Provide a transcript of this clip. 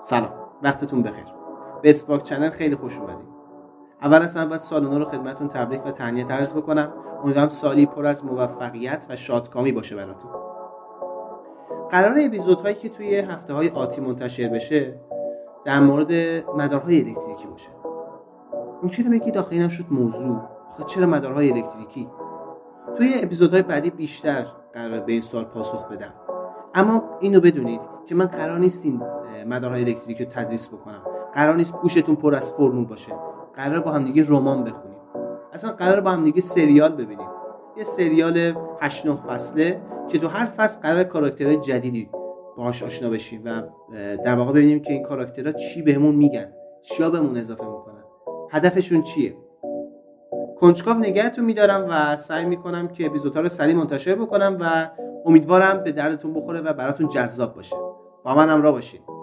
سلام. وقتتون بخیر. به اسپاک چنل خیلی خوش اومدید اول از همه باید سال نو رو خدمتتون تبریک و تهنیت عرض بکنم. امیدوارم سالی پر از موفقیت و شادکامی باشه براتون. قرار اپیزودهایی که توی هفته های آتی منتشر بشه در مورد مدارهای الکتریکی باشه. ممکنه بگید آخه اینم شد موضوع. آخه چرا مدارهای الکتریکی؟ توی اپیزودهای بعدی بیشتر قرار به این سوال پاسخ بدم. اما اینو بدونید که من قرار نیست این مدارهای الکتریکی رو تدریس بکنم. قرار نیست گوشتون پر از فرمول باشه. قرار با هم دیگه رمان بخونیم. اصلا قرار با هم دیگه سریال ببینیم. یه سریال 8 9 فصله که تو هر فصل قرار کاراکترهای جدیدی باهاش آشنا بشیم و در واقع ببینیم که این کاراکترها چی بهمون میگن چیا بهمون اضافه می‌کنن. هدفشون چیه؟ کنجکاو نگهتون میدارم و سعی می‌کنم که اپیزودها رو سریع منتشر بکنم و امیدوارم به دردتون بخوره و براتون جذاب باشه. با من همراه باشید